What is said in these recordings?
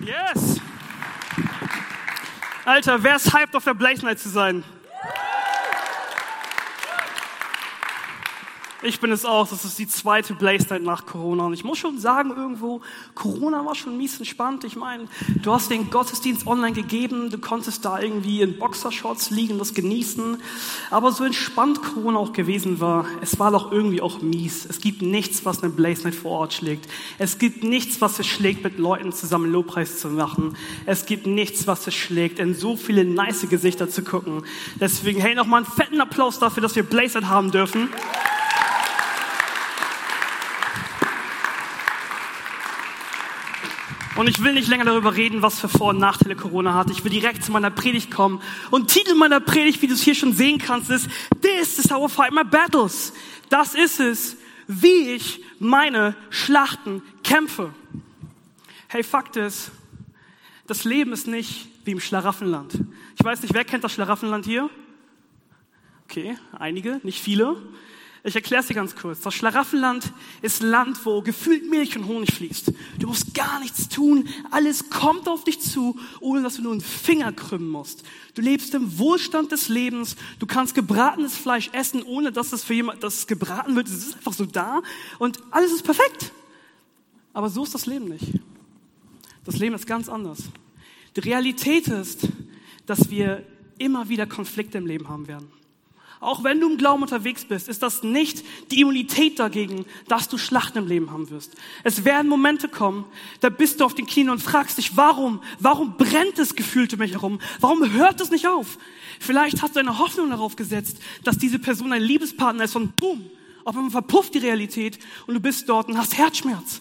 Yes! Alter, wer ist hyped auf der Blaze Night zu sein? Ich bin es auch. Das ist die zweite Blaze Night nach Corona. Und ich muss schon sagen, irgendwo, Corona war schon mies entspannt. Ich meine, du hast den Gottesdienst online gegeben. Du konntest da irgendwie in Boxershorts liegen, das genießen. Aber so entspannt Corona auch gewesen war, es war doch irgendwie auch mies. Es gibt nichts, was eine Blaze Night vor Ort schlägt. Es gibt nichts, was es schlägt, mit Leuten zusammen Lobpreis zu machen. Es gibt nichts, was es schlägt, in so viele nice Gesichter zu gucken. Deswegen, hey, nochmal einen fetten Applaus dafür, dass wir Blaze Night haben dürfen. Und ich will nicht länger darüber reden, was für Vor- und Nachteile Corona hat. Ich will direkt zu meiner Predigt kommen. Und Titel meiner Predigt, wie du es hier schon sehen kannst, ist This is how I fight my battles. Das ist es, wie ich meine Schlachten kämpfe. Hey, Fakt ist, das Leben ist nicht wie im Schlaraffenland. Ich weiß nicht, wer kennt das Schlaraffenland hier? Okay, einige, nicht viele. Ich erkläre es dir ganz kurz. Das Schlaraffenland ist Land, wo gefühlt Milch und Honig fließt. Du musst gar nichts tun. Alles kommt auf dich zu, ohne dass du nur einen Finger krümmen musst. Du lebst im Wohlstand des Lebens. Du kannst gebratenes Fleisch essen, ohne dass es für jemand, dass es gebraten wird. Es ist einfach so da und alles ist perfekt. Aber so ist das Leben nicht. Das Leben ist ganz anders. Die Realität ist, dass wir immer wieder Konflikte im Leben haben werden. Auch wenn du im Glauben unterwegs bist, ist das nicht die Immunität dagegen, dass du Schlachten im Leben haben wirst. Es werden Momente kommen, da bist du auf den Knien und fragst dich, warum? Warum brennt es gefühlt um mich herum? Warum hört es nicht auf? Vielleicht hast du eine Hoffnung darauf gesetzt, dass diese Person ein Liebespartner ist und boom, auf einmal verpufft die Realität und du bist dort und hast Herzschmerz.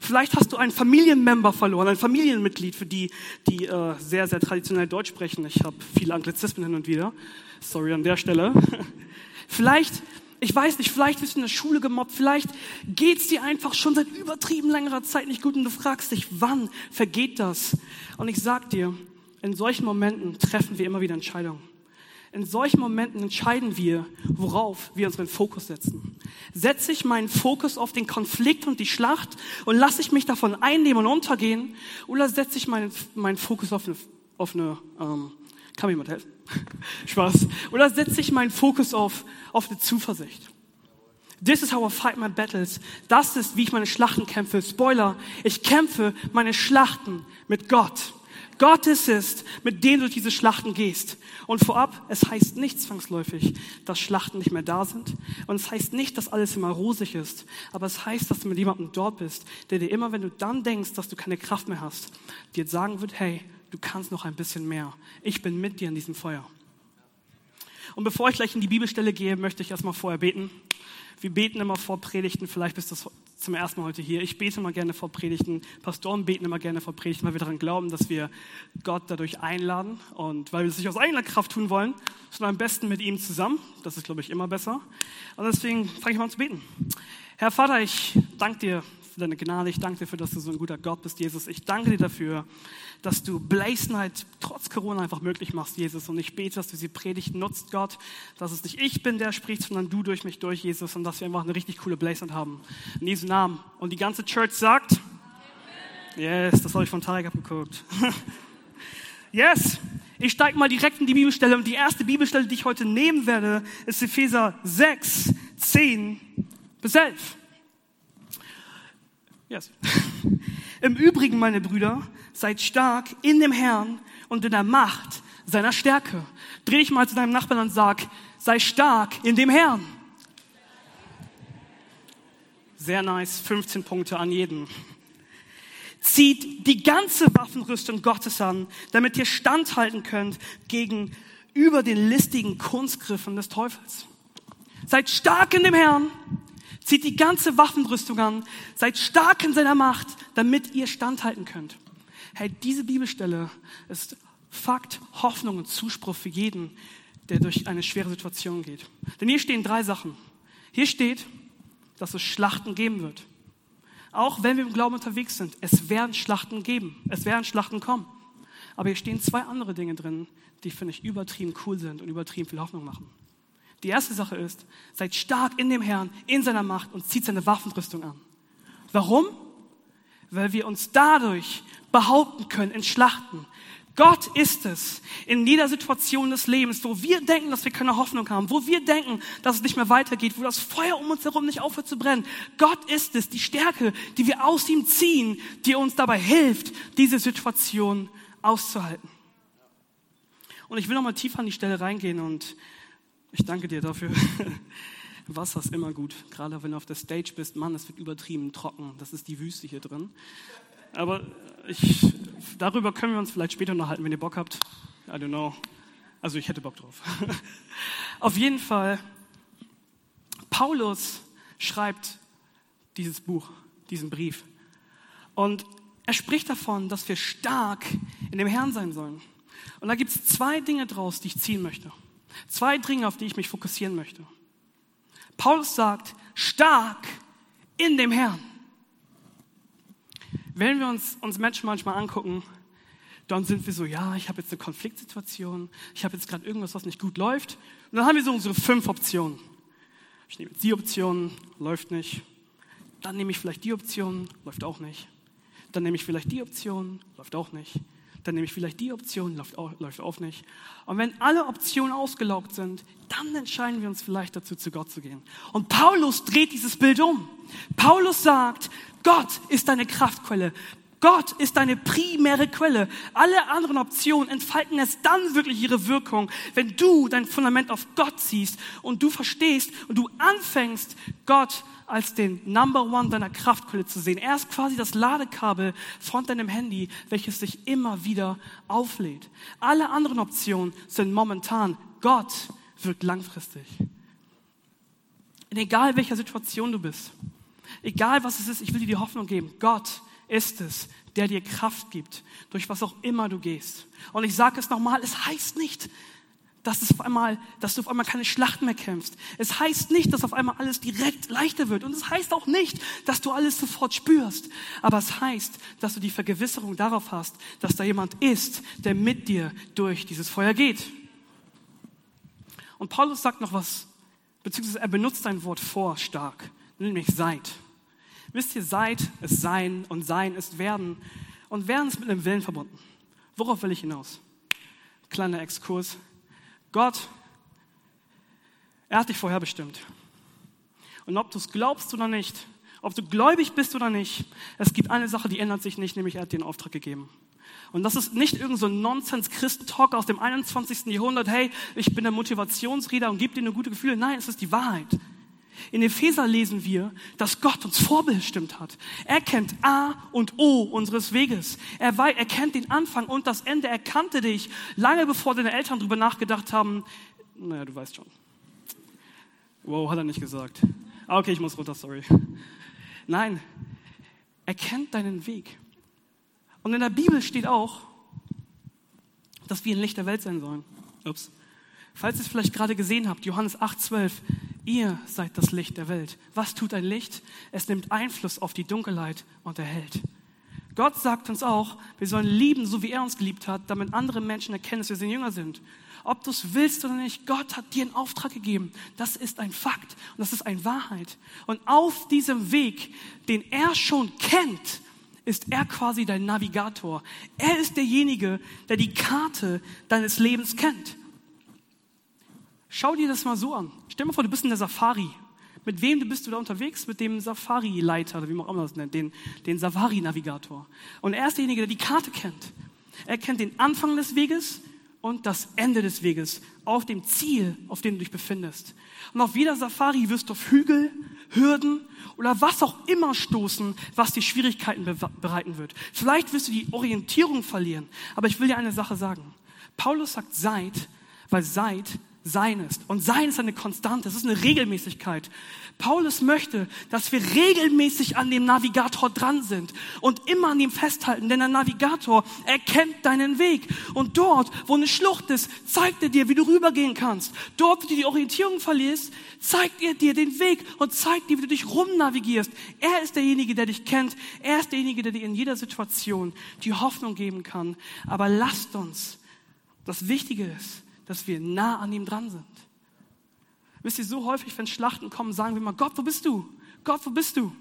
Vielleicht hast du einen Familienmember verloren, ein Familienmitglied, für die, die äh, sehr, sehr traditionell Deutsch sprechen. Ich habe viele Anglizismen hin und wieder. Sorry an der Stelle. Vielleicht, ich weiß nicht, vielleicht bist du in der Schule gemobbt, vielleicht geht's dir einfach schon seit übertrieben längerer Zeit nicht gut und du fragst dich, wann vergeht das? Und ich sag dir, in solchen Momenten treffen wir immer wieder Entscheidungen. In solchen Momenten entscheiden wir, worauf wir unseren Fokus setzen. Setze ich meinen Fokus auf den Konflikt und die Schlacht und lasse ich mich davon einnehmen und untergehen? Oder setze ich meinen, meinen Fokus auf eine, auf eine ähm, kann mir jemand helfen? Spaß. Oder setze ich meinen Fokus auf, auf eine Zuversicht? This is how I fight my battles. Das ist, wie ich meine Schlachten kämpfe. Spoiler, ich kämpfe meine Schlachten mit Gott. Gott ist es, mit dem du durch diese Schlachten gehst. Und vorab, es heißt nicht zwangsläufig, dass Schlachten nicht mehr da sind. Und es heißt nicht, dass alles immer rosig ist. Aber es heißt, dass du mit jemandem dort bist, der dir immer, wenn du dann denkst, dass du keine Kraft mehr hast, dir sagen wird, hey, du kannst noch ein bisschen mehr. Ich bin mit dir in diesem Feuer. Und bevor ich gleich in die Bibelstelle gehe, möchte ich erstmal vorher beten. Wir beten immer vor Predigten, vielleicht bist du zum ersten Mal heute hier. Ich bete immer gerne vor Predigten. Pastoren beten immer gerne vor Predigten, weil wir daran glauben, dass wir Gott dadurch einladen und weil wir es nicht aus eigener Kraft tun wollen, sondern am besten mit ihm zusammen. Das ist, glaube ich, immer besser. Und deswegen fange ich mal an zu beten. Herr Vater, ich danke dir für deine Gnade. Ich danke dir dafür, dass du so ein guter Gott bist, Jesus. Ich danke dir dafür, dass du Blaze Night trotz Corona einfach möglich machst, Jesus. Und ich bete, dass du diese Predigt nutzt, Gott, dass es nicht ich bin, der spricht, sondern du durch mich durch, Jesus. Und dass wir einfach eine richtig coole Blaze Night haben. In diesem Namen. Und die ganze Church sagt, yes, das habe ich von Tarek abgeguckt. yes, ich steige mal direkt in die Bibelstelle. Und die erste Bibelstelle, die ich heute nehmen werde, ist Epheser 6, 10 bis 11. Yes. Im Übrigen, meine Brüder, seid stark in dem Herrn und in der Macht seiner Stärke. Dreh dich mal zu deinem Nachbarn und sag, sei stark in dem Herrn. Sehr nice, 15 Punkte an jeden. Zieht die ganze Waffenrüstung Gottes an, damit ihr standhalten könnt gegen über den listigen Kunstgriffen des Teufels. Seid stark in dem Herrn Zieht die ganze Waffenrüstung an, seid stark in seiner Macht, damit ihr standhalten könnt. Hey, diese Bibelstelle ist Fakt, Hoffnung und Zuspruch für jeden, der durch eine schwere Situation geht. Denn hier stehen drei Sachen. Hier steht, dass es Schlachten geben wird. Auch wenn wir im Glauben unterwegs sind, es werden Schlachten geben, es werden Schlachten kommen. Aber hier stehen zwei andere Dinge drin, die finde ich übertrieben cool sind und übertrieben viel Hoffnung machen. Die erste Sache ist, seid stark in dem Herrn, in seiner Macht und zieht seine Waffenrüstung an. Warum? weil wir uns dadurch behaupten können in Schlachten. Gott ist es in jeder Situation des Lebens, wo wir denken, dass wir keine Hoffnung haben, wo wir denken, dass es nicht mehr weitergeht, wo das Feuer um uns herum nicht aufhört zu brennen. Gott ist es, die Stärke, die wir aus ihm ziehen, die uns dabei hilft, diese Situation auszuhalten. Und ich will noch mal tiefer an die Stelle reingehen und ich danke dir dafür. Wasser ist immer gut, gerade wenn du auf der Stage bist. Mann, es wird übertrieben trocken. Das ist die Wüste hier drin. Aber ich, darüber können wir uns vielleicht später unterhalten, wenn ihr Bock habt. I don't know. Also ich hätte Bock drauf. Auf jeden Fall, Paulus schreibt dieses Buch, diesen Brief. Und er spricht davon, dass wir stark in dem Herrn sein sollen. Und da gibt es zwei Dinge draus, die ich ziehen möchte. Zwei Dinge, auf die ich mich fokussieren möchte. Paulus sagt, stark in dem Herrn. Wenn wir uns, uns Menschen manchmal angucken, dann sind wir so, ja, ich habe jetzt eine Konfliktsituation, ich habe jetzt gerade irgendwas, was nicht gut läuft. Und dann haben wir so unsere fünf Optionen. Ich nehme jetzt die Option, läuft nicht. Dann nehme ich vielleicht die Option, läuft auch nicht. Dann nehme ich vielleicht die Option, läuft auch nicht. Dann nehme ich vielleicht die Option, läuft auch, läuft auch nicht. Und wenn alle Optionen ausgelaugt sind, dann entscheiden wir uns vielleicht dazu, zu Gott zu gehen. Und Paulus dreht dieses Bild um. Paulus sagt, Gott ist deine Kraftquelle. Gott ist deine primäre Quelle. Alle anderen Optionen entfalten erst dann wirklich ihre Wirkung, wenn du dein Fundament auf Gott ziehst und du verstehst und du anfängst, Gott als den Number One deiner Kraftquelle zu sehen. Er ist quasi das Ladekabel von deinem Handy, welches sich immer wieder auflädt. Alle anderen Optionen sind momentan. Gott wirkt langfristig. In egal welcher Situation du bist. Egal was es ist, ich will dir die Hoffnung geben. Gott ist es, der dir Kraft gibt, durch was auch immer du gehst. Und ich sage es nochmal, es heißt nicht, dass, es auf einmal, dass du auf einmal keine Schlachten mehr kämpfst. Es heißt nicht, dass auf einmal alles direkt leichter wird. Und es heißt auch nicht, dass du alles sofort spürst. Aber es heißt, dass du die Vergewisserung darauf hast, dass da jemand ist, der mit dir durch dieses Feuer geht. Und Paulus sagt noch was, beziehungsweise er benutzt ein Wort vor stark, nämlich seid. Wisst ihr, seid ist sein und sein ist werden. Und werden ist mit einem Willen verbunden. Worauf will ich hinaus? Kleiner Exkurs. Gott, er hat dich vorherbestimmt. Und ob du es glaubst oder nicht, ob du gläubig bist oder nicht, es gibt eine Sache, die ändert sich nicht, nämlich er hat dir einen Auftrag gegeben. Und das ist nicht irgend so ein Nonsens-Christentalk aus dem 21. Jahrhundert, hey, ich bin der Motivationsredner und gebe dir eine gute Gefühle. Nein, es ist die Wahrheit. In Epheser lesen wir, dass Gott uns vorbestimmt hat. Er kennt A und O unseres Weges. Er, weiß, er kennt den Anfang und das Ende. Er kannte dich lange bevor deine Eltern darüber nachgedacht haben. Naja, du weißt schon. Wow, hat er nicht gesagt. Ah, okay, ich muss runter, sorry. Nein, er kennt deinen Weg. Und in der Bibel steht auch, dass wir ein Licht der Welt sein sollen. Ups. Falls ihr es vielleicht gerade gesehen habt, Johannes 8, 12, Ihr seid das Licht der Welt. Was tut ein Licht? Es nimmt Einfluss auf die Dunkelheit und erhält. Gott sagt uns auch, wir sollen lieben, so wie er uns geliebt hat, damit andere Menschen erkennen, dass wir sein Jünger sind. Ob du es willst oder nicht, Gott hat dir einen Auftrag gegeben. Das ist ein Fakt und das ist eine Wahrheit. Und auf diesem Weg, den er schon kennt, ist er quasi dein Navigator. Er ist derjenige, der die Karte deines Lebens kennt. Schau dir das mal so an. Stell dir mal vor, du bist in der Safari. Mit wem bist du da unterwegs? Mit dem Safari-Leiter, oder wie man auch immer das nennt, den, den Safari-Navigator. Und er ist derjenige, der die Karte kennt. Er kennt den Anfang des Weges und das Ende des Weges auf dem Ziel, auf dem du dich befindest. Und auf jeder Safari wirst du auf Hügel, Hürden oder was auch immer stoßen, was dir Schwierigkeiten bereiten wird. Vielleicht wirst du die Orientierung verlieren. Aber ich will dir eine Sache sagen. Paulus sagt seid, weil seid sein ist. Und sein ist eine Konstante, es ist eine Regelmäßigkeit. Paulus möchte, dass wir regelmäßig an dem Navigator dran sind und immer an ihm festhalten, denn der Navigator erkennt deinen Weg. Und dort, wo eine Schlucht ist, zeigt er dir, wie du rübergehen kannst. Dort, wo du die Orientierung verlierst, zeigt er dir den Weg und zeigt dir, wie du dich rumnavigierst. Er ist derjenige, der dich kennt. Er ist derjenige, der dir in jeder Situation die Hoffnung geben kann. Aber lasst uns, das Wichtige ist, dass wir nah an ihm dran sind. Wisst ihr, so häufig, wenn Schlachten kommen, sagen wir mal, Gott, wo bist du? Gott, wo bist du?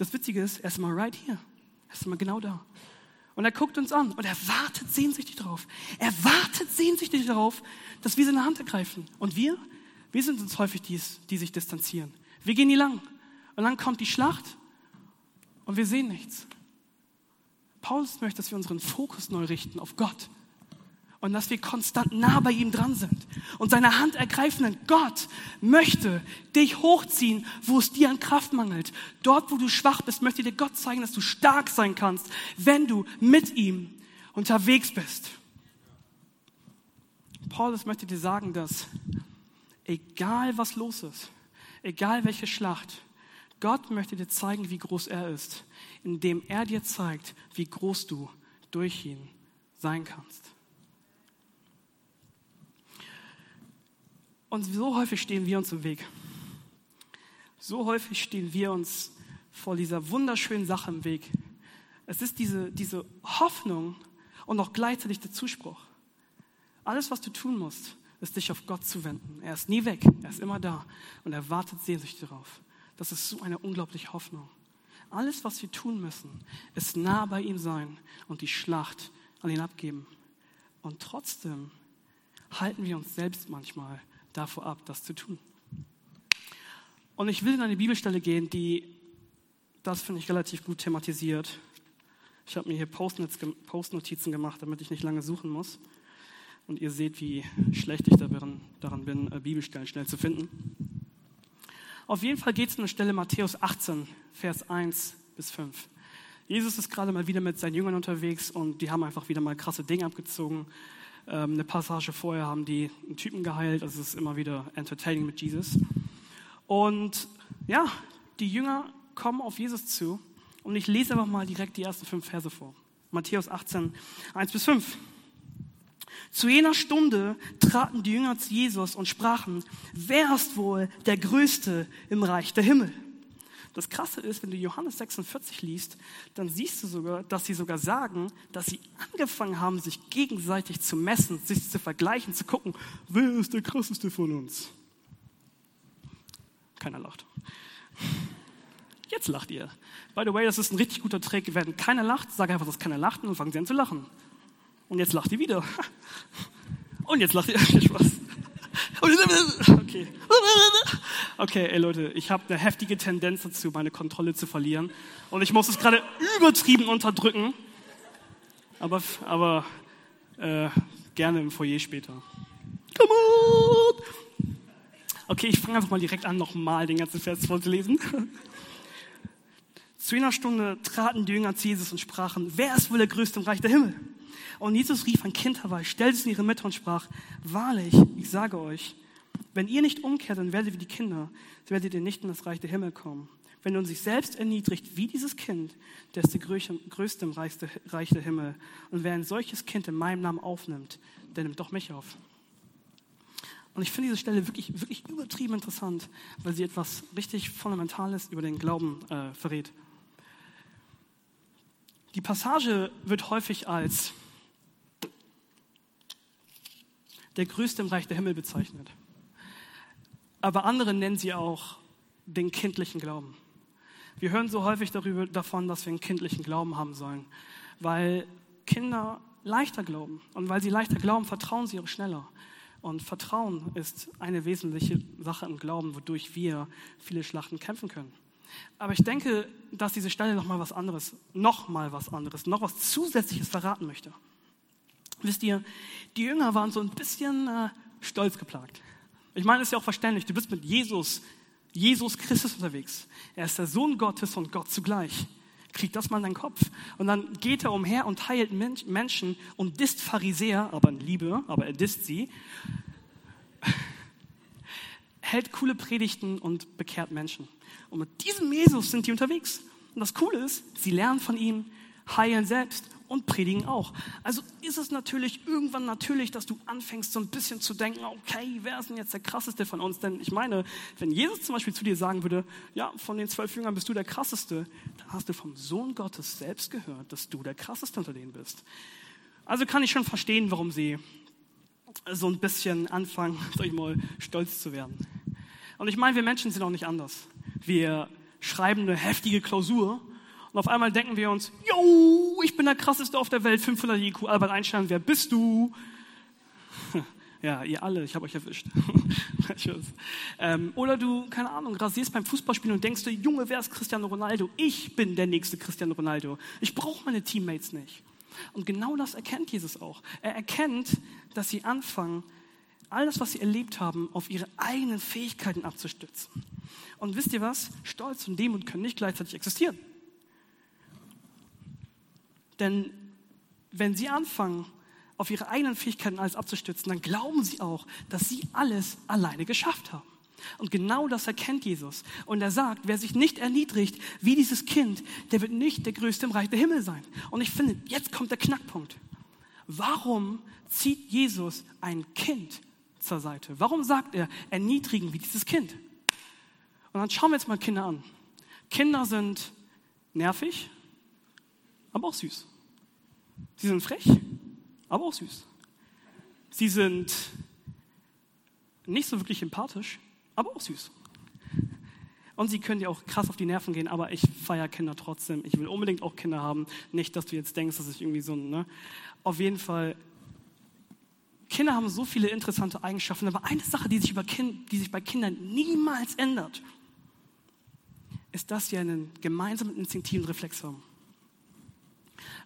das Witzige ist, er ist immer right here. Er ist immer genau da. Und er guckt uns an und er wartet sehnsüchtig darauf. Er wartet sehnsüchtig darauf, dass wir seine Hand ergreifen. Und wir, wir sind uns häufig die, die sich distanzieren. Wir gehen nie lang. Und dann kommt die Schlacht und wir sehen nichts. Paulus möchte, dass wir unseren Fokus neu richten auf Gott und dass wir konstant nah bei ihm dran sind und seine Hand ergreifen. Gott möchte dich hochziehen, wo es dir an Kraft mangelt. Dort, wo du schwach bist, möchte dir Gott zeigen, dass du stark sein kannst, wenn du mit ihm unterwegs bist. Paulus möchte dir sagen, dass egal was los ist, egal welche Schlacht, Gott möchte dir zeigen, wie groß er ist, indem er dir zeigt, wie groß du durch ihn sein kannst. Und so häufig stehen wir uns im Weg. So häufig stehen wir uns vor dieser wunderschönen Sache im Weg. Es ist diese, diese Hoffnung und auch gleichzeitig der Zuspruch. Alles, was du tun musst, ist dich auf Gott zu wenden. Er ist nie weg, er ist immer da und er wartet sehnsüchtig darauf. Das ist so eine unglaubliche Hoffnung. Alles, was wir tun müssen, ist nah bei ihm sein und die Schlacht an ihn abgeben. Und trotzdem halten wir uns selbst manchmal davor ab, das zu tun. Und ich will in eine Bibelstelle gehen, die das, finde ich, relativ gut thematisiert. Ich habe mir hier Postnotizen gemacht, damit ich nicht lange suchen muss. Und ihr seht, wie schlecht ich daran, bin, äh, Bibelstellen schnell zu finden. Auf jeden Fall geht es um eine Stelle Matthäus 18, Vers 1 bis 5. Jesus ist gerade mal wieder mit seinen Jüngern unterwegs und die haben einfach wieder mal krasse Dinge abgezogen. Ähm, eine Passage vorher haben die einen Typen geheilt, also es ist immer wieder entertaining mit Jesus. Und ja, die Jünger kommen auf Jesus zu und ich lese einfach mal direkt die ersten fünf Verse vor. Matthäus 18, 1 bis 5. Zu jener Stunde traten die Jünger zu Jesus und sprachen, wer ist wohl der Größte im Reich der Himmel? Das Krasse ist, wenn du Johannes 46 liest, dann siehst du sogar, dass sie sogar sagen, dass sie angefangen haben, sich gegenseitig zu messen, sich zu vergleichen, zu gucken, wer ist der krasseste von uns? Keiner lacht. Jetzt lacht ihr. By the way, das ist ein richtig guter Trick. Wenn keiner lacht, sag einfach, dass keiner lacht und dann fangen sie an zu lachen. Und jetzt lacht ihr wieder. Und jetzt lacht ihr. Spaß. Okay. Okay, ey Leute, ich habe eine heftige Tendenz dazu, meine Kontrolle zu verlieren. Und ich muss es gerade übertrieben unterdrücken. Aber, aber äh, gerne im Foyer später. Come on! Okay, ich fange einfach mal direkt an, nochmal den ganzen Vers vorzulesen. Zu jener Stunde traten die Jünger zu Jesus und sprachen, wer ist wohl der Größte im Reich der Himmel? Und Jesus rief ein Kind herbei, stellte es in ihre Mitte und sprach, wahrlich, ich sage euch, wenn ihr nicht umkehrt, dann werdet ihr wie die Kinder, werdet ihr nicht in das Reich der Himmel kommen. Wenn nun sich selbst erniedrigt wie dieses Kind, der ist der größte im Reich der Himmel. Und wer ein solches Kind in meinem Namen aufnimmt, der nimmt doch mich auf. Und ich finde diese Stelle wirklich, wirklich übertrieben interessant, weil sie etwas richtig Fundamentales über den Glauben äh, verrät. Die Passage wird häufig als der Größte im Reich der Himmel bezeichnet. Aber andere nennen sie auch den kindlichen Glauben. Wir hören so häufig darüber, davon, dass wir einen kindlichen Glauben haben sollen, weil Kinder leichter glauben. Und weil sie leichter glauben, vertrauen sie auch schneller. Und Vertrauen ist eine wesentliche Sache im Glauben, wodurch wir viele Schlachten kämpfen können. Aber ich denke, dass diese Stelle noch mal was anderes, noch mal was anderes, noch was Zusätzliches verraten möchte. Wisst ihr, die Jünger waren so ein bisschen äh, stolz geplagt. Ich meine, es ist ja auch verständlich, du bist mit Jesus, Jesus Christus unterwegs. Er ist der Sohn Gottes und Gott zugleich. Krieg das mal in deinen Kopf. Und dann geht er umher und heilt Menschen und disst Pharisäer, aber in Liebe, aber er disst sie. Hält coole Predigten und bekehrt Menschen. Und mit diesem Jesus sind die unterwegs. Und das Coole ist, sie lernen von ihm, heilen selbst und predigen auch. Also ist es natürlich irgendwann natürlich, dass du anfängst so ein bisschen zu denken, okay, wer ist denn jetzt der krasseste von uns? Denn ich meine, wenn Jesus zum Beispiel zu dir sagen würde, ja, von den zwölf Jüngern bist du der krasseste, dann hast du vom Sohn Gottes selbst gehört, dass du der krasseste unter denen bist. Also kann ich schon verstehen, warum sie so ein bisschen anfangen, sag ich mal, stolz zu werden. Und ich meine, wir Menschen sind auch nicht anders. Wir schreiben eine heftige Klausur und auf einmal denken wir uns, yo, ich bin der krasseste auf der Welt, 500 IQ, Albert Einstein, wer bist du? Ja, ihr alle, ich habe euch erwischt. ähm, oder du, keine Ahnung, rasierst beim Fußballspielen und denkst du, Junge, wer ist Cristiano Ronaldo? Ich bin der nächste Cristiano Ronaldo. Ich brauche meine Teammates nicht. Und genau das erkennt Jesus auch. Er erkennt, dass sie anfangen, alles, was sie erlebt haben, auf ihre eigenen Fähigkeiten abzustützen. Und wisst ihr was? Stolz und Demut können nicht gleichzeitig existieren. Denn wenn sie anfangen, auf ihre eigenen Fähigkeiten alles abzustützen, dann glauben sie auch, dass sie alles alleine geschafft haben. Und genau das erkennt Jesus. Und er sagt, wer sich nicht erniedrigt wie dieses Kind, der wird nicht der Größte im Reich der Himmel sein. Und ich finde, jetzt kommt der Knackpunkt. Warum zieht Jesus ein Kind zur Seite? Warum sagt er, erniedrigen wie dieses Kind? Und dann schauen wir jetzt mal Kinder an. Kinder sind nervig, aber auch süß. Sie sind frech, aber auch süß. Sie sind nicht so wirklich empathisch, aber auch süß. Und sie können dir auch krass auf die Nerven gehen, aber ich feiere Kinder trotzdem. Ich will unbedingt auch Kinder haben. Nicht, dass du jetzt denkst, dass ich irgendwie so ein, ne? Auf jeden Fall, Kinder haben so viele interessante Eigenschaften, aber eine Sache, die sich, über kind, die sich bei Kindern niemals ändert, ist, dass sie einen gemeinsamen instinktiven Reflex haben.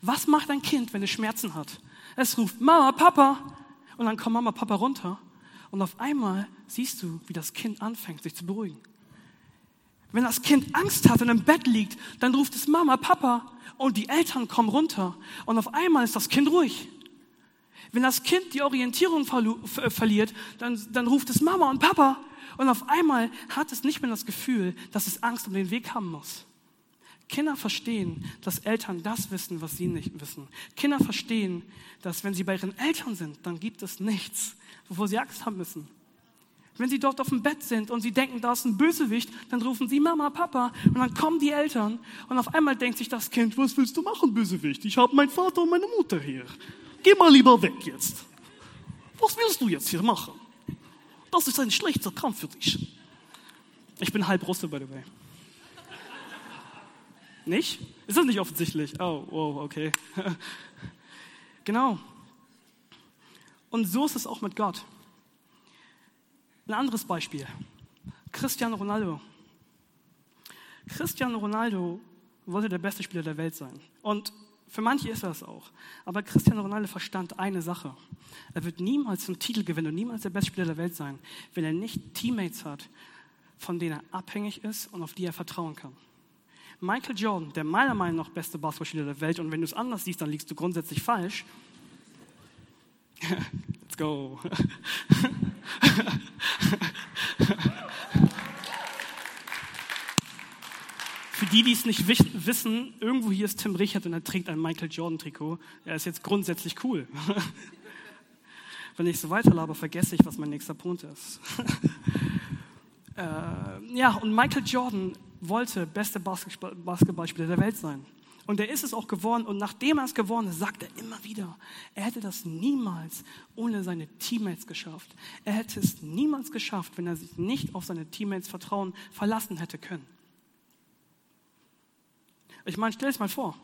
Was macht ein Kind, wenn es Schmerzen hat? Es ruft Mama, Papa und dann kommt Mama, Papa runter und auf einmal siehst du, wie das Kind anfängt, sich zu beruhigen. Wenn das Kind Angst hat und im Bett liegt, dann ruft es Mama, Papa und die Eltern kommen runter und auf einmal ist das Kind ruhig. Wenn das Kind die Orientierung verliert, dann, dann ruft es Mama und Papa und auf einmal hat es nicht mehr das Gefühl, dass es Angst um den Weg haben muss. Kinder verstehen, dass Eltern das wissen, was sie nicht wissen. Kinder verstehen, dass wenn sie bei ihren Eltern sind, dann gibt es nichts, wovor sie Angst haben müssen. Wenn sie dort auf dem Bett sind und sie denken, da ist ein Bösewicht, dann rufen sie Mama, Papa und dann kommen die Eltern und auf einmal denkt sich das Kind, was willst du machen, Bösewicht? Ich habe meinen Vater und meine Mutter hier. Geh mal lieber weg jetzt. Was willst du jetzt hier machen? Das ist ein schlechter Kampf für dich. Ich bin halb Russe, by the way. Nicht? Ist das nicht offensichtlich? Oh, wow, okay. genau. Und so ist es auch mit Gott. Ein anderes Beispiel. Cristiano Ronaldo. Cristiano Ronaldo wollte der beste Spieler der Welt sein. Und für manche ist er es auch. Aber Cristiano Ronaldo verstand eine Sache. Er wird niemals einen Titel gewinnen und niemals der beste Spieler der Welt sein, wenn er nicht Teammates hat, von denen er abhängig ist und auf die er vertrauen kann. Michael Jordan, der meiner Meinung nach beste Basketballspieler der Welt, und wenn du es anders siehst, dann liegst du grundsätzlich falsch. Let's go. Für die, die es nicht wissen, irgendwo hier ist Tim Richard und er trägt ein Michael Jordan Trikot. Er ist jetzt grundsätzlich cool. Wenn ich so weiterlabe, vergesse ich, was mein nächster Punkt ist. äh, ja, und Michael Jordan wollte beste Basketballspieler der Welt sein. Und er ist es auch geworden. Und nachdem er es geworden ist, sagt er immer wieder, er hätte das niemals ohne seine Teammates geschafft. Er hätte es niemals geschafft, wenn er sich nicht auf seine Teammates Vertrauen verlassen hätte können. Ich meine, stell es mal vor.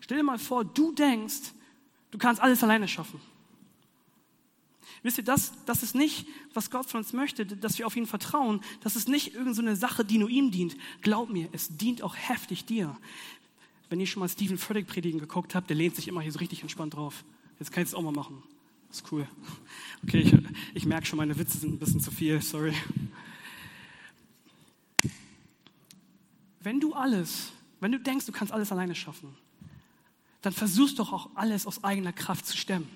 Stell dir mal vor, du denkst, du kannst alles alleine schaffen. Wisst ihr, das, das ist nicht, was Gott von uns möchte, dass wir auf ihn vertrauen. Das ist nicht irgendeine so Sache, die nur ihm dient. Glaub mir, es dient auch heftig dir. Wenn ihr schon mal Stephen Frederick predigen geguckt habt, der lehnt sich immer hier so richtig entspannt drauf. Jetzt kann ich es auch mal machen. Das ist cool. Okay, ich, ich merke schon, meine Witze sind ein bisschen zu viel, sorry. Wenn du alles, wenn du denkst, du kannst alles alleine schaffen, dann versuchst doch auch alles aus eigener Kraft zu stemmen.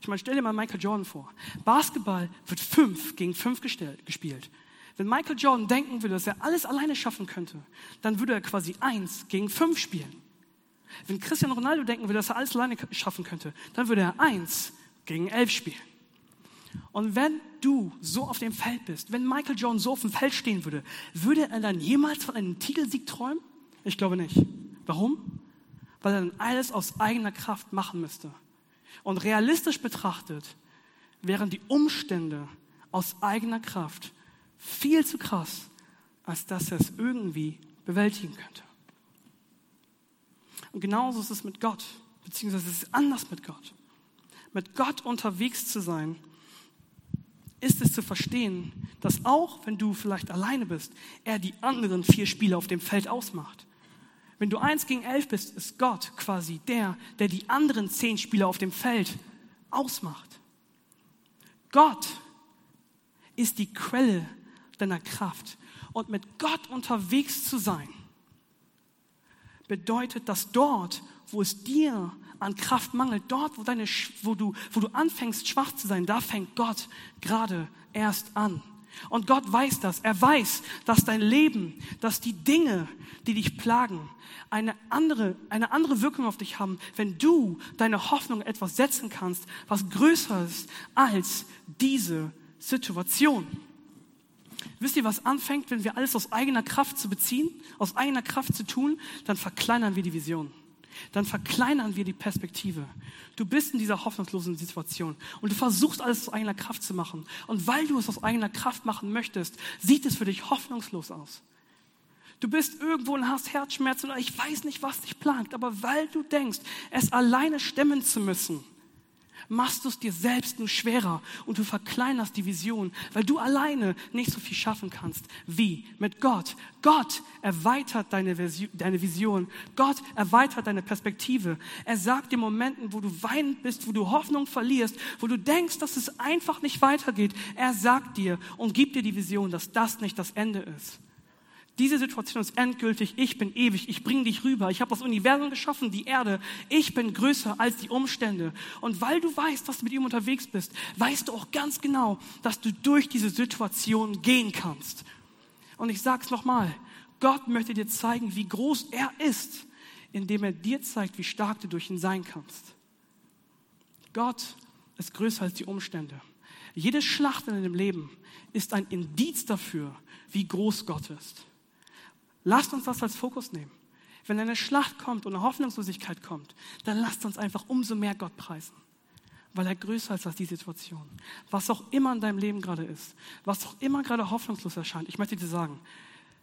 Ich meine, stell dir mal Michael Jordan vor. Basketball wird fünf gegen fünf gespielt. Wenn Michael Jordan denken würde, dass er alles alleine schaffen könnte, dann würde er quasi eins gegen fünf spielen. Wenn Cristiano Ronaldo denken würde, dass er alles alleine schaffen könnte, dann würde er eins gegen elf spielen. Und wenn du so auf dem Feld bist, wenn Michael Jordan so auf dem Feld stehen würde, würde er dann jemals von einem Titelsieg träumen? Ich glaube nicht. Warum? Weil er dann alles aus eigener Kraft machen müsste. Und realistisch betrachtet wären die Umstände aus eigener Kraft viel zu krass, als dass er es irgendwie bewältigen könnte. Und genauso ist es mit Gott, beziehungsweise es ist anders mit Gott. Mit Gott unterwegs zu sein, ist es zu verstehen, dass auch wenn du vielleicht alleine bist, er die anderen vier Spieler auf dem Feld ausmacht. Wenn du eins gegen elf bist, ist Gott quasi der, der die anderen zehn Spieler auf dem Feld ausmacht. Gott ist die Quelle deiner Kraft. Und mit Gott unterwegs zu sein, bedeutet, dass dort, wo es dir an Kraft mangelt, dort, wo, deine, wo, du, wo du anfängst, schwach zu sein, da fängt Gott gerade erst an. Und Gott weiß das. Er weiß, dass dein Leben, dass die Dinge, die dich plagen, eine andere, eine andere Wirkung auf dich haben, wenn du deine Hoffnung etwas setzen kannst, was größer ist als diese Situation. Wisst ihr, was anfängt, wenn wir alles aus eigener Kraft zu beziehen, aus eigener Kraft zu tun, dann verkleinern wir die Vision dann verkleinern wir die Perspektive. Du bist in dieser hoffnungslosen Situation und du versuchst alles aus eigener Kraft zu machen. Und weil du es aus eigener Kraft machen möchtest, sieht es für dich hoffnungslos aus. Du bist irgendwo und hast Herzschmerzen oder ich weiß nicht, was dich plagt, aber weil du denkst, es alleine stemmen zu müssen, machst du es dir selbst nur schwerer und du verkleinerst die Vision, weil du alleine nicht so viel schaffen kannst wie mit Gott. Gott erweitert deine, deine Vision. Gott erweitert deine Perspektive. Er sagt dir Momenten, wo du weinend bist, wo du Hoffnung verlierst, wo du denkst, dass es einfach nicht weitergeht. Er sagt dir und gibt dir die Vision, dass das nicht das Ende ist. Diese Situation ist endgültig. Ich bin ewig. Ich bringe dich rüber. Ich habe das Universum geschaffen, die Erde. Ich bin größer als die Umstände. Und weil du weißt, dass du mit ihm unterwegs bist, weißt du auch ganz genau, dass du durch diese Situation gehen kannst. Und ich sage es nochmal. Gott möchte dir zeigen, wie groß er ist, indem er dir zeigt, wie stark du durch ihn sein kannst. Gott ist größer als die Umstände. Jede Schlacht in deinem Leben ist ein Indiz dafür, wie groß Gott ist. Lasst uns das als Fokus nehmen. Wenn eine Schlacht kommt und eine Hoffnungslosigkeit kommt, dann lasst uns einfach umso mehr Gott preisen. Weil er größer ist als die Situation. Was auch immer in deinem Leben gerade ist, was auch immer gerade hoffnungslos erscheint, ich möchte dir sagen,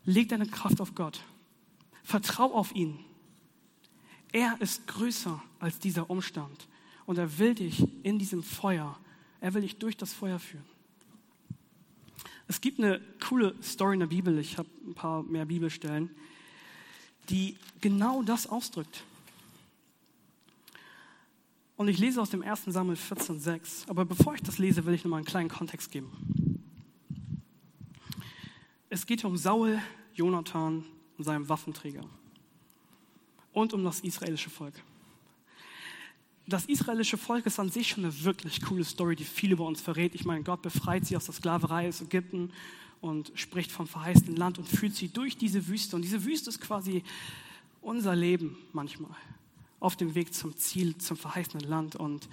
leg deine Kraft auf Gott. Vertrau auf ihn. Er ist größer als dieser Umstand. Und er will dich in diesem Feuer, er will dich durch das Feuer führen. Es gibt eine coole Story in der Bibel, ich habe ein paar mehr Bibelstellen, die genau das ausdrückt. Und ich lese aus dem 1. Samuel 14,6. Aber bevor ich das lese, will ich nochmal einen kleinen Kontext geben. Es geht um Saul, Jonathan und seinem Waffenträger. Und um das israelische Volk das israelische Volk ist an sich schon eine wirklich coole Story, die viel über uns verrät. Ich meine, Gott befreit sie aus der Sklaverei aus Ägypten und spricht vom verheißenen Land und führt sie durch diese Wüste. Und diese Wüste ist quasi unser Leben manchmal auf dem Weg zum Ziel, zum verheißenen Land. Und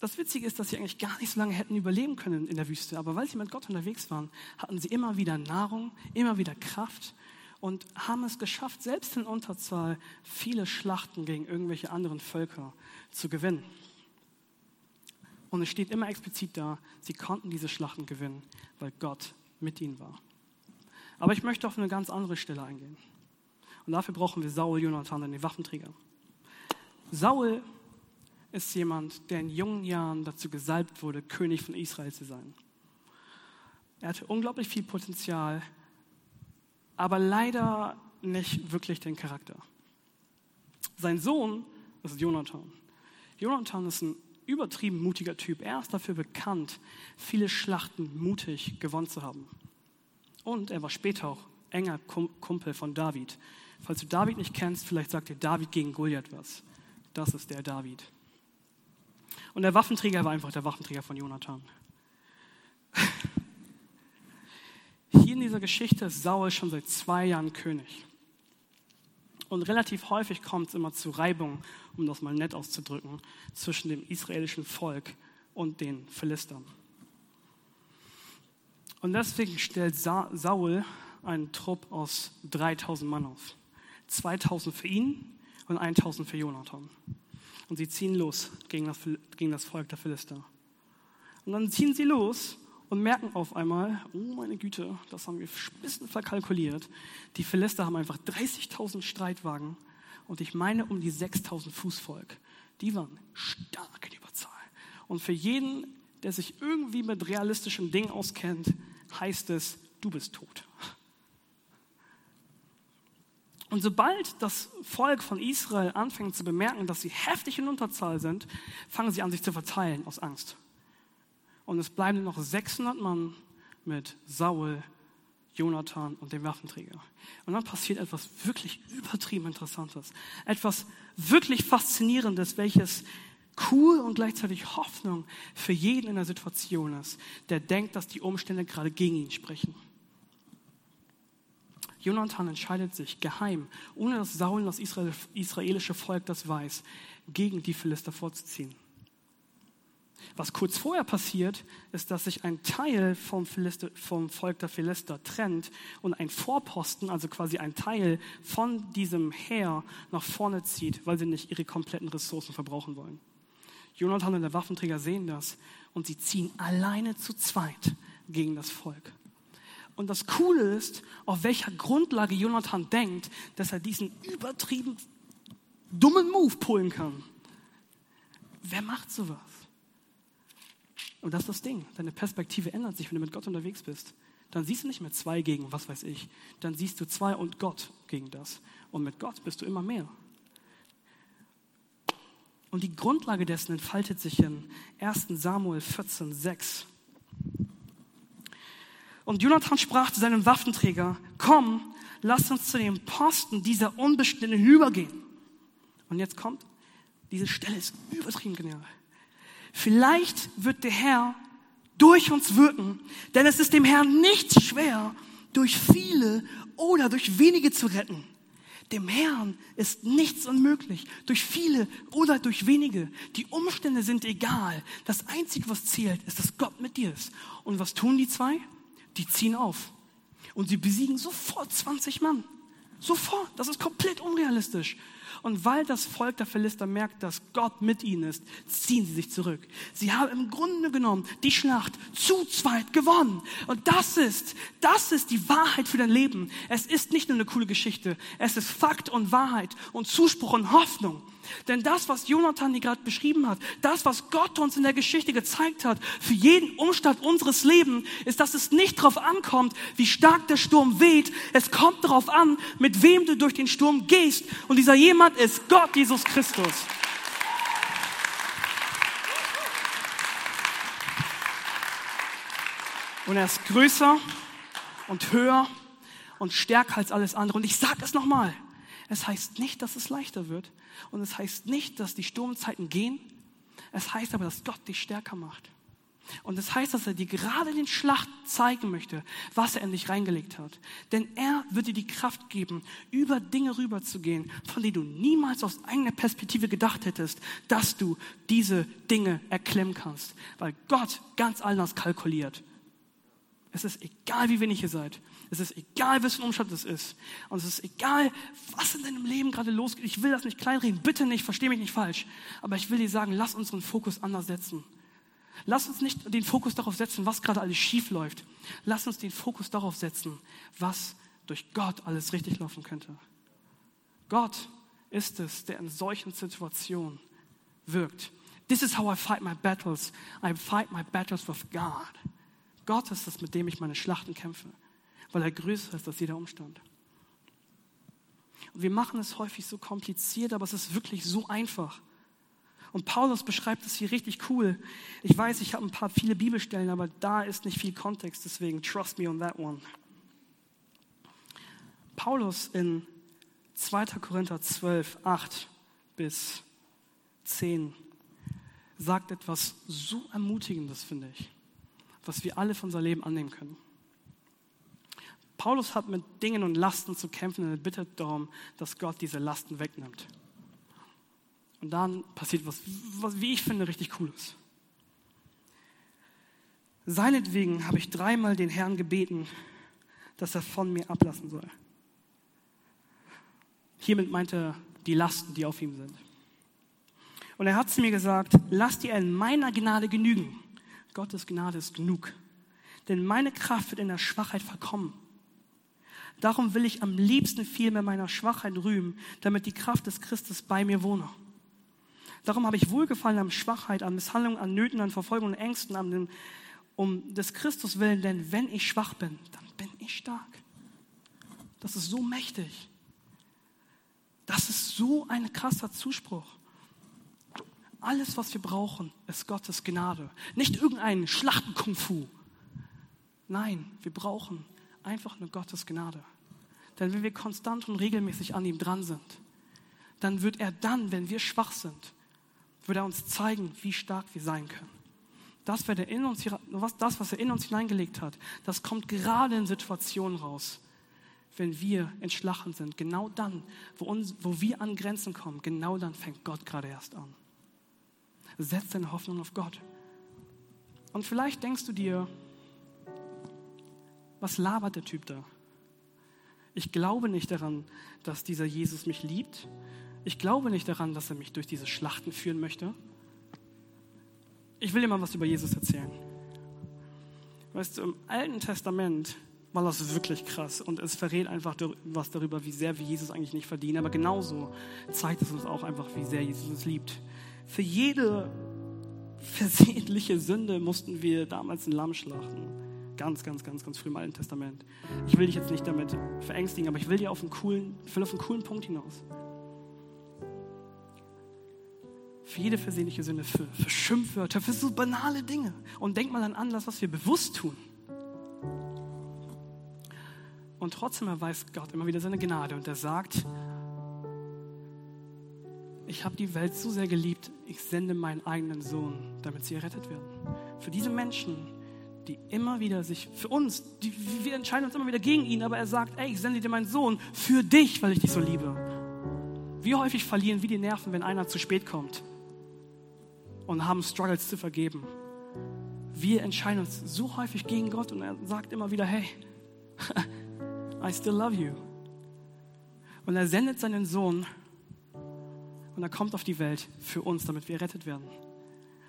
das Witzige ist, dass sie eigentlich gar nicht so lange hätten überleben können in der Wüste. Aber weil sie mit Gott unterwegs waren, hatten sie immer wieder Nahrung, immer wieder Kraft und haben es geschafft, selbst in Unterzahl viele Schlachten gegen irgendwelche anderen Völker zu gewinnen. Und es steht immer explizit da, sie konnten diese Schlachten gewinnen, weil Gott mit ihnen war. Aber ich möchte auf eine ganz andere Stelle eingehen. Und dafür brauchen wir Saul, Jonathan, den Waffenträger. Saul ist jemand, der in jungen Jahren dazu gesalbt wurde, König von Israel zu sein. Er hatte unglaublich viel Potenzial, aber leider nicht wirklich den Charakter. Sein Sohn ist Jonathan. Jonathan ist ein übertrieben mutiger Typ. Er ist dafür bekannt, viele Schlachten mutig gewonnen zu haben. Und er war später auch enger Kumpel von David. Falls du David nicht kennst, vielleicht sagt dir David gegen Goliath was. Das ist der David. Und der Waffenträger war einfach der Waffenträger von Jonathan. Hier in dieser Geschichte ist Saul schon seit zwei Jahren König. Und relativ häufig kommt es immer zu Reibung, um das mal nett auszudrücken, zwischen dem israelischen Volk und den Philistern. Und deswegen stellt Saul einen Trupp aus 3000 Mann auf. 2000 für ihn und 1000 für Jonathan. Und sie ziehen los gegen das, gegen das Volk der Philister. Und dann ziehen sie los und merken auf einmal, oh meine Güte, das haben wir ein bisschen verkalkuliert. Die Philister haben einfach 30.000 Streitwagen und ich meine um die 6.000 Fußvolk. Die waren stark in Überzahl. Und für jeden, der sich irgendwie mit realistischen Dingen auskennt, heißt es, du bist tot. Und sobald das Volk von Israel anfängt zu bemerken, dass sie heftig in Unterzahl sind, fangen sie an, sich zu verteilen aus Angst. Und es bleiben noch 600 Mann mit Saul, Jonathan und dem Waffenträger. Und dann passiert etwas wirklich übertrieben Interessantes. Etwas wirklich Faszinierendes, welches cool und gleichzeitig Hoffnung für jeden in der Situation ist, der denkt, dass die Umstände gerade gegen ihn sprechen. Jonathan entscheidet sich geheim, ohne dass Saul das israelische Volk das weiß, gegen die Philister vorzuziehen. Was kurz vorher passiert, ist, dass sich ein Teil vom, Philister, vom Volk der Philister trennt und ein Vorposten, also quasi ein Teil von diesem Heer nach vorne zieht, weil sie nicht ihre kompletten Ressourcen verbrauchen wollen. Jonathan und der Waffenträger sehen das und sie ziehen alleine zu zweit gegen das Volk. Und das Coole ist, auf welcher Grundlage Jonathan denkt, dass er diesen übertrieben dummen Move pullen kann. Wer macht sowas? Und das ist das Ding. Deine Perspektive ändert sich, wenn du mit Gott unterwegs bist. Dann siehst du nicht mehr zwei gegen was weiß ich. Dann siehst du zwei und Gott gegen das. Und mit Gott bist du immer mehr. Und die Grundlage dessen entfaltet sich in 1 Samuel 14, 6. Und Jonathan sprach zu seinem Waffenträger, komm, lass uns zu dem Posten dieser Unbestimmten hinübergehen. Und jetzt kommt, diese Stelle ist übertrieben genial. Vielleicht wird der Herr durch uns wirken, denn es ist dem Herrn nicht schwer, durch viele oder durch wenige zu retten. Dem Herrn ist nichts unmöglich, durch viele oder durch wenige. Die Umstände sind egal. Das Einzige, was zählt, ist, dass Gott mit dir ist. Und was tun die zwei? die ziehen auf. Und sie besiegen sofort 20 Mann. Sofort. Das ist komplett unrealistisch. Und weil das Volk der Philister merkt, dass Gott mit ihnen ist, ziehen sie sich zurück. Sie haben im Grunde genommen die Schlacht zu zweit gewonnen. Und das ist, das ist die Wahrheit für dein Leben. Es ist nicht nur eine coole Geschichte. Es ist Fakt und Wahrheit und Zuspruch und Hoffnung. Denn das, was Jonathan hier gerade beschrieben hat, das, was Gott uns in der Geschichte gezeigt hat, für jeden Umstand unseres Lebens, ist, dass es nicht darauf ankommt, wie stark der Sturm weht. Es kommt darauf an, mit wem du durch den Sturm gehst. Und dieser jemand ist Gott, Jesus Christus. Und er ist größer und höher und stärker als alles andere. Und ich sage es nochmal. Es heißt nicht, dass es leichter wird. Und es heißt nicht, dass die Sturmzeiten gehen. Es heißt aber, dass Gott dich stärker macht. Und es das heißt, dass er dir gerade in den Schlacht zeigen möchte, was er in dich reingelegt hat. Denn er wird dir die Kraft geben, über Dinge rüberzugehen, von denen du niemals aus eigener Perspektive gedacht hättest, dass du diese Dinge erklemmen kannst. Weil Gott ganz anders kalkuliert. Es ist egal, wie wenig ihr seid. Es ist egal, ein Umstand es ist. Und es ist egal, was in deinem Leben gerade losgeht. Ich will das nicht kleinreden. Bitte nicht, verstehe mich nicht falsch. Aber ich will dir sagen, lass unseren Fokus anders setzen. Lass uns nicht den Fokus darauf setzen, was gerade alles schief läuft. Lass uns den Fokus darauf setzen, was durch Gott alles richtig laufen könnte. Gott ist es, der in solchen Situationen wirkt. This is how I fight my battles. I fight my battles with God. Gott ist es, mit dem ich meine Schlachten kämpfe weil er größer ist als jeder Umstand. Und wir machen es häufig so kompliziert, aber es ist wirklich so einfach. Und Paulus beschreibt es hier richtig cool. Ich weiß, ich habe ein paar viele Bibelstellen, aber da ist nicht viel Kontext, deswegen trust me on that one. Paulus in 2. Korinther 12, 8 bis 10 sagt etwas so Ermutigendes, finde ich, was wir alle von unser Leben annehmen können. Paulus hat mit Dingen und Lasten zu kämpfen und er bittet darum, dass Gott diese Lasten wegnimmt. Und dann passiert was, was wie ich finde, richtig Cooles. Seinetwegen habe ich dreimal den Herrn gebeten, dass er von mir ablassen soll. Hiermit meint er die Lasten, die auf ihm sind. Und er hat zu mir gesagt, lass dir in meiner Gnade genügen. Gottes Gnade ist genug. Denn meine Kraft wird in der Schwachheit verkommen. Darum will ich am liebsten viel mehr meiner Schwachheit rühmen, damit die Kraft des Christus bei mir wohne. Darum habe ich Wohlgefallen an Schwachheit, an Misshandlung, an Nöten, an Verfolgung und Ängsten, an dem, um des Christus willen, denn wenn ich schwach bin, dann bin ich stark. Das ist so mächtig. Das ist so ein krasser Zuspruch. Alles, was wir brauchen, ist Gottes Gnade. Nicht irgendein Schlachten-Kung-Fu. Nein, wir brauchen einfach nur Gottes Gnade. Denn wenn wir konstant und regelmäßig an ihm dran sind, dann wird er dann, wenn wir schwach sind, wird er uns zeigen, wie stark wir sein können. Das, was er in uns, das, was er in uns hineingelegt hat, das kommt gerade in Situationen raus, wenn wir entschlachen sind. Genau dann, wo, uns, wo wir an Grenzen kommen, genau dann fängt Gott gerade erst an. Setz deine Hoffnung auf Gott. Und vielleicht denkst du dir, was labert der Typ da? Ich glaube nicht daran, dass dieser Jesus mich liebt. Ich glaube nicht daran, dass er mich durch diese Schlachten führen möchte. Ich will dir mal was über Jesus erzählen. Weißt du, im Alten Testament war das wirklich krass und es verrät einfach was darüber, wie sehr wir Jesus eigentlich nicht verdienen. Aber genauso zeigt es uns auch einfach, wie sehr Jesus uns liebt. Für jede versehentliche Sünde mussten wir damals ein Lamm schlachten. Ganz, ganz, ganz, ganz früh im Alten Testament. Ich will dich jetzt nicht damit verängstigen, aber ich will dir auf einen coolen, ich will auf einen coolen Punkt hinaus. Für jede versehentliche Sünde, für, für Schimpfwörter, für so banale Dinge. Und denk mal an Anlass, was wir bewusst tun. Und trotzdem erweist Gott immer wieder seine Gnade und er sagt, ich habe die Welt so sehr geliebt, ich sende meinen eigenen Sohn, damit sie errettet werden. Für diese Menschen, die immer wieder sich für uns, die, wir entscheiden uns immer wieder gegen ihn, aber er sagt, ey, ich sende dir meinen Sohn für dich, weil ich dich so liebe. Wie häufig verlieren wir die Nerven, wenn einer zu spät kommt und haben Struggles zu vergeben. Wir entscheiden uns so häufig gegen Gott und er sagt immer wieder, hey, I still love you. Und er sendet seinen Sohn und er kommt auf die Welt für uns, damit wir errettet werden.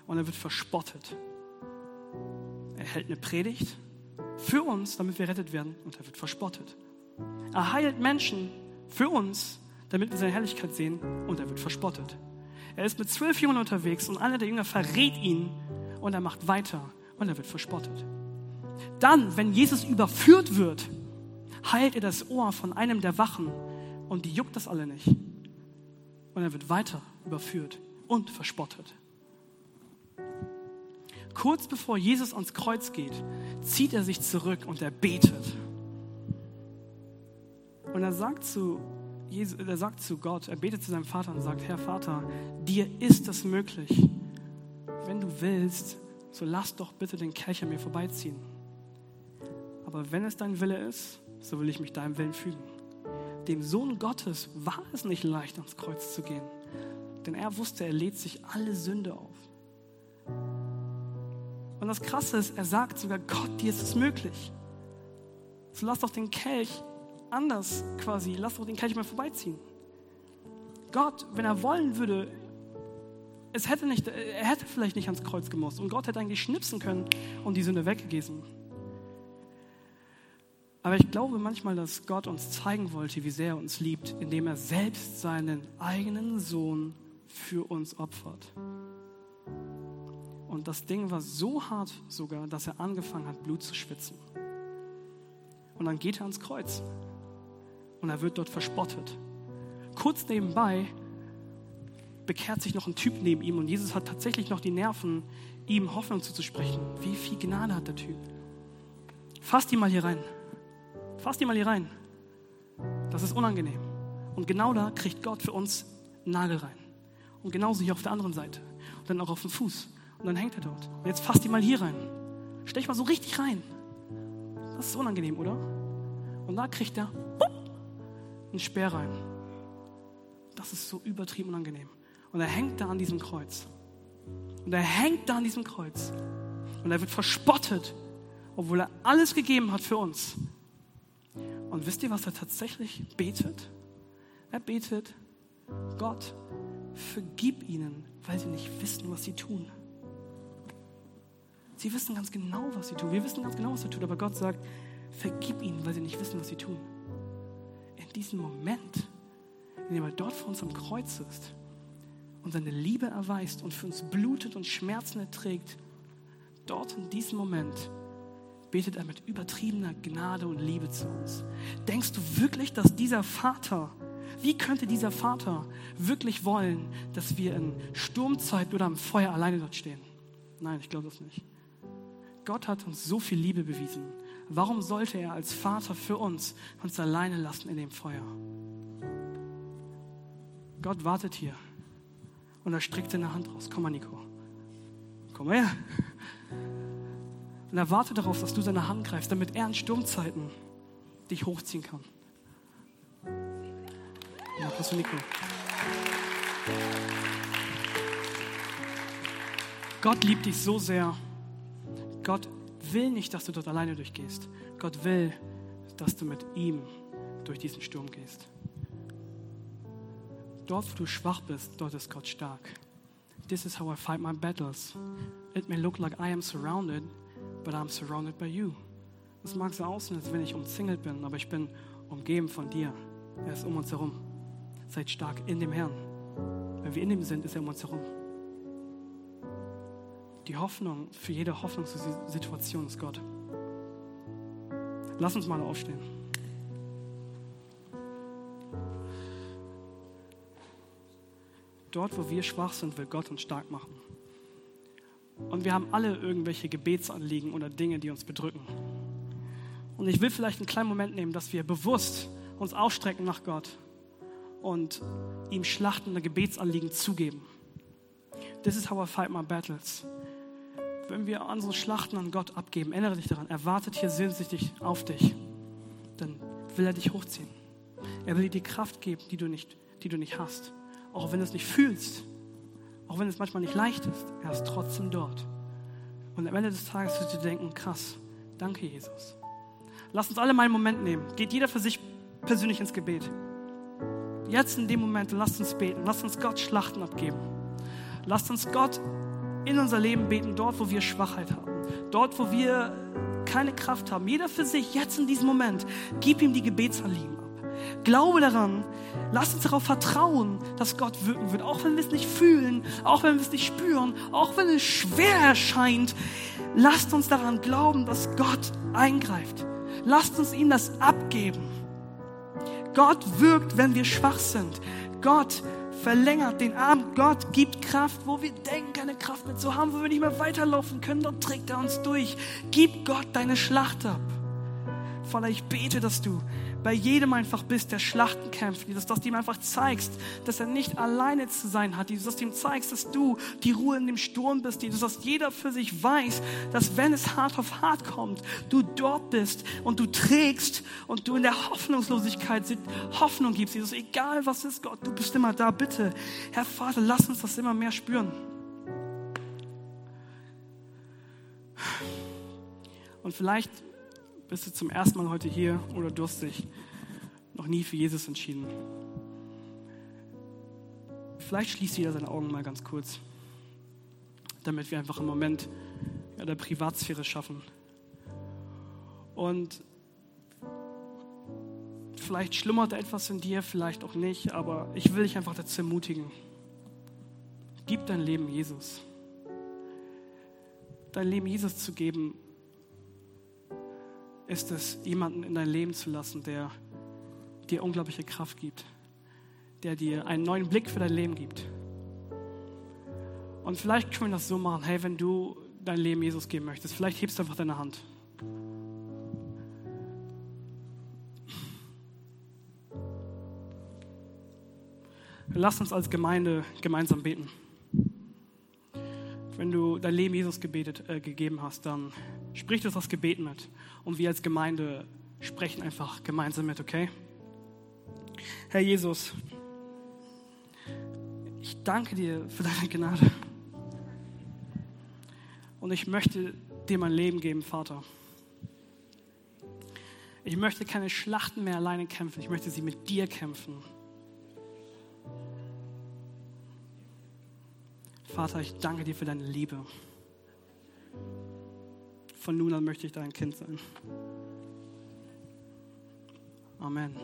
Und er wird verspottet er hält eine Predigt für uns, damit wir rettet werden, und er wird verspottet. Er heilt Menschen für uns, damit wir seine Herrlichkeit sehen, und er wird verspottet. Er ist mit zwölf Jungen unterwegs und einer der Jünger verrät ihn und er macht weiter und er wird verspottet. Dann, wenn Jesus überführt wird, heilt er das Ohr von einem der Wachen und die juckt das alle nicht. Und er wird weiter überführt und verspottet. Kurz bevor Jesus ans Kreuz geht, zieht er sich zurück und er betet. Und er sagt zu, Jesus, er sagt zu Gott, er betet zu seinem Vater und sagt, Herr Vater, dir ist es möglich. Wenn du willst, so lass doch bitte den Kelch an mir vorbeiziehen. Aber wenn es dein Wille ist, so will ich mich deinem Willen fügen. Dem Sohn Gottes war es nicht leicht, ans Kreuz zu gehen, denn er wusste, er lädt sich alle Sünde auf. Und das Krasse ist, er sagt sogar, Gott, dir ist es möglich. So lass doch den Kelch anders quasi, lass doch den Kelch mal vorbeiziehen. Gott, wenn er wollen würde, es hätte nicht, er hätte vielleicht nicht ans Kreuz gemusst und Gott hätte eigentlich schnipsen können und die Sünde weggegessen. Aber ich glaube manchmal, dass Gott uns zeigen wollte, wie sehr er uns liebt, indem er selbst seinen eigenen Sohn für uns opfert. Und das Ding war so hart sogar, dass er angefangen hat, Blut zu schwitzen. Und dann geht er ans Kreuz. Und er wird dort verspottet. Kurz nebenbei bekehrt sich noch ein Typ neben ihm und Jesus hat tatsächlich noch die Nerven, ihm Hoffnung zuzusprechen. Wie viel Gnade hat der Typ? Fass die mal hier rein. Fass die mal hier rein. Das ist unangenehm. Und genau da kriegt Gott für uns Nagel rein. Und genauso hier auf der anderen Seite. Und dann auch auf den Fuß. Und dann hängt er dort. Und jetzt fasst ihn mal hier rein. Stech mal so richtig rein. Das ist unangenehm, oder? Und da kriegt er einen Speer rein. Das ist so übertrieben unangenehm. Und er hängt da an diesem Kreuz. Und er hängt da an diesem Kreuz. Und er wird verspottet, obwohl er alles gegeben hat für uns. Und wisst ihr, was er tatsächlich betet? Er betet, Gott, vergib ihnen, weil sie nicht wissen, was sie tun. Sie wissen ganz genau, was sie tun. Wir wissen ganz genau, was sie tun. Aber Gott sagt, vergib ihnen, weil sie nicht wissen, was sie tun. In diesem Moment, in dem er dort vor uns am Kreuz ist und seine Liebe erweist und für uns blutet und Schmerzen erträgt, dort in diesem Moment betet er mit übertriebener Gnade und Liebe zu uns. Denkst du wirklich, dass dieser Vater, wie könnte dieser Vater wirklich wollen, dass wir in Sturmzeit oder am Feuer alleine dort stehen? Nein, ich glaube das nicht. Gott hat uns so viel Liebe bewiesen. Warum sollte er als Vater für uns uns alleine lassen in dem Feuer? Gott wartet hier und er streckt seine Hand raus. Komm mal, Nico. Komm mal her. Und er wartet darauf, dass du seine Hand greifst, damit er in Sturmzeiten dich hochziehen kann. Ja, Applaus Nico. Gott liebt dich so sehr. Gott will nicht, dass du dort alleine durchgehst. Gott will, dass du mit ihm durch diesen Sturm gehst. Dort, wo du schwach bist, dort ist Gott stark. This is how I fight my battles. It may look like I am surrounded, but I'm surrounded by you. Es mag so aussehen, als wenn ich umzingelt bin, aber ich bin umgeben von dir. Er ist um uns herum. Seid stark in dem Herrn. Wenn wir in ihm sind, ist er um uns herum. Die Hoffnung für jede Hoffnungssituation ist Gott. Lass uns mal aufstehen. Dort, wo wir schwach sind, will Gott uns stark machen. Und wir haben alle irgendwelche Gebetsanliegen oder Dinge, die uns bedrücken. Und ich will vielleicht einen kleinen Moment nehmen, dass wir bewusst uns ausstrecken nach Gott und ihm schlachtende Gebetsanliegen zugeben. This is how I fight my battles. Wenn wir unsere Schlachten an Gott abgeben, erinnere dich daran, er wartet hier sehnsüchtig auf dich. Dann will er dich hochziehen. Er will dir die Kraft geben, die du nicht, die du nicht hast. Auch wenn du es nicht fühlst, auch wenn es manchmal nicht leicht ist, er ist trotzdem dort. Und am Ende des Tages wirst du denken, krass, danke Jesus. Lass uns alle mal einen Moment nehmen. Geht jeder für sich persönlich ins Gebet. Jetzt in dem Moment, lasst uns beten. Lasst uns Gott Schlachten abgeben. Lasst uns Gott in unser Leben beten, dort, wo wir Schwachheit haben. Dort, wo wir keine Kraft haben. Jeder für sich, jetzt in diesem Moment. Gib ihm die Gebetsanliegen ab. Glaube daran. Lass uns darauf vertrauen, dass Gott wirken wird. Auch wenn wir es nicht fühlen, auch wenn wir es nicht spüren, auch wenn es schwer erscheint. Lasst uns daran glauben, dass Gott eingreift. Lasst uns ihm das abgeben. Gott wirkt, wenn wir schwach sind. Gott verlängert den Arm. Gott gibt Kraft, wo wir denken, keine Kraft mehr zu haben, wo wir nicht mehr weiterlaufen können. Dort trägt er uns durch. Gib Gott deine Schlacht ab. Vater, ich bete, dass du bei jedem einfach bist, der Schlachten kämpft, Jesus, dass du ihm einfach zeigst, dass er nicht alleine zu sein hat, Jesus, dass du ihm zeigst, dass du die Ruhe in dem Sturm bist, Jesus, dass jeder für sich weiß, dass wenn es hart auf hart kommt, du dort bist und du trägst und du in der Hoffnungslosigkeit Hoffnung gibst, Jesus, egal was ist, Gott, du bist immer da, bitte. Herr Vater, lass uns das immer mehr spüren. Und vielleicht bist du zum ersten Mal heute hier oder du hast dich noch nie für Jesus entschieden. Vielleicht schließt jeder seine Augen mal ganz kurz, damit wir einfach einen Moment der Privatsphäre schaffen. Und vielleicht schlummert etwas in dir, vielleicht auch nicht, aber ich will dich einfach dazu ermutigen. Gib dein Leben Jesus. Dein Leben Jesus zu geben, ist es, jemanden in dein Leben zu lassen, der dir unglaubliche Kraft gibt, der dir einen neuen Blick für dein Leben gibt. Und vielleicht können wir das so machen, hey, wenn du dein Leben Jesus geben möchtest, vielleicht hebst du einfach deine Hand. Lass uns als Gemeinde gemeinsam beten. Wenn du dein Leben Jesus gebetet, äh, gegeben hast, dann sprich das das Gebet mit. Und wir als Gemeinde sprechen einfach gemeinsam mit, okay? Herr Jesus, ich danke dir für deine Gnade. Und ich möchte dir mein Leben geben, Vater. Ich möchte keine Schlachten mehr alleine kämpfen. Ich möchte sie mit dir kämpfen. Vater, ich danke dir für deine Liebe. Von nun an möchte ich dein Kind sein. Amen.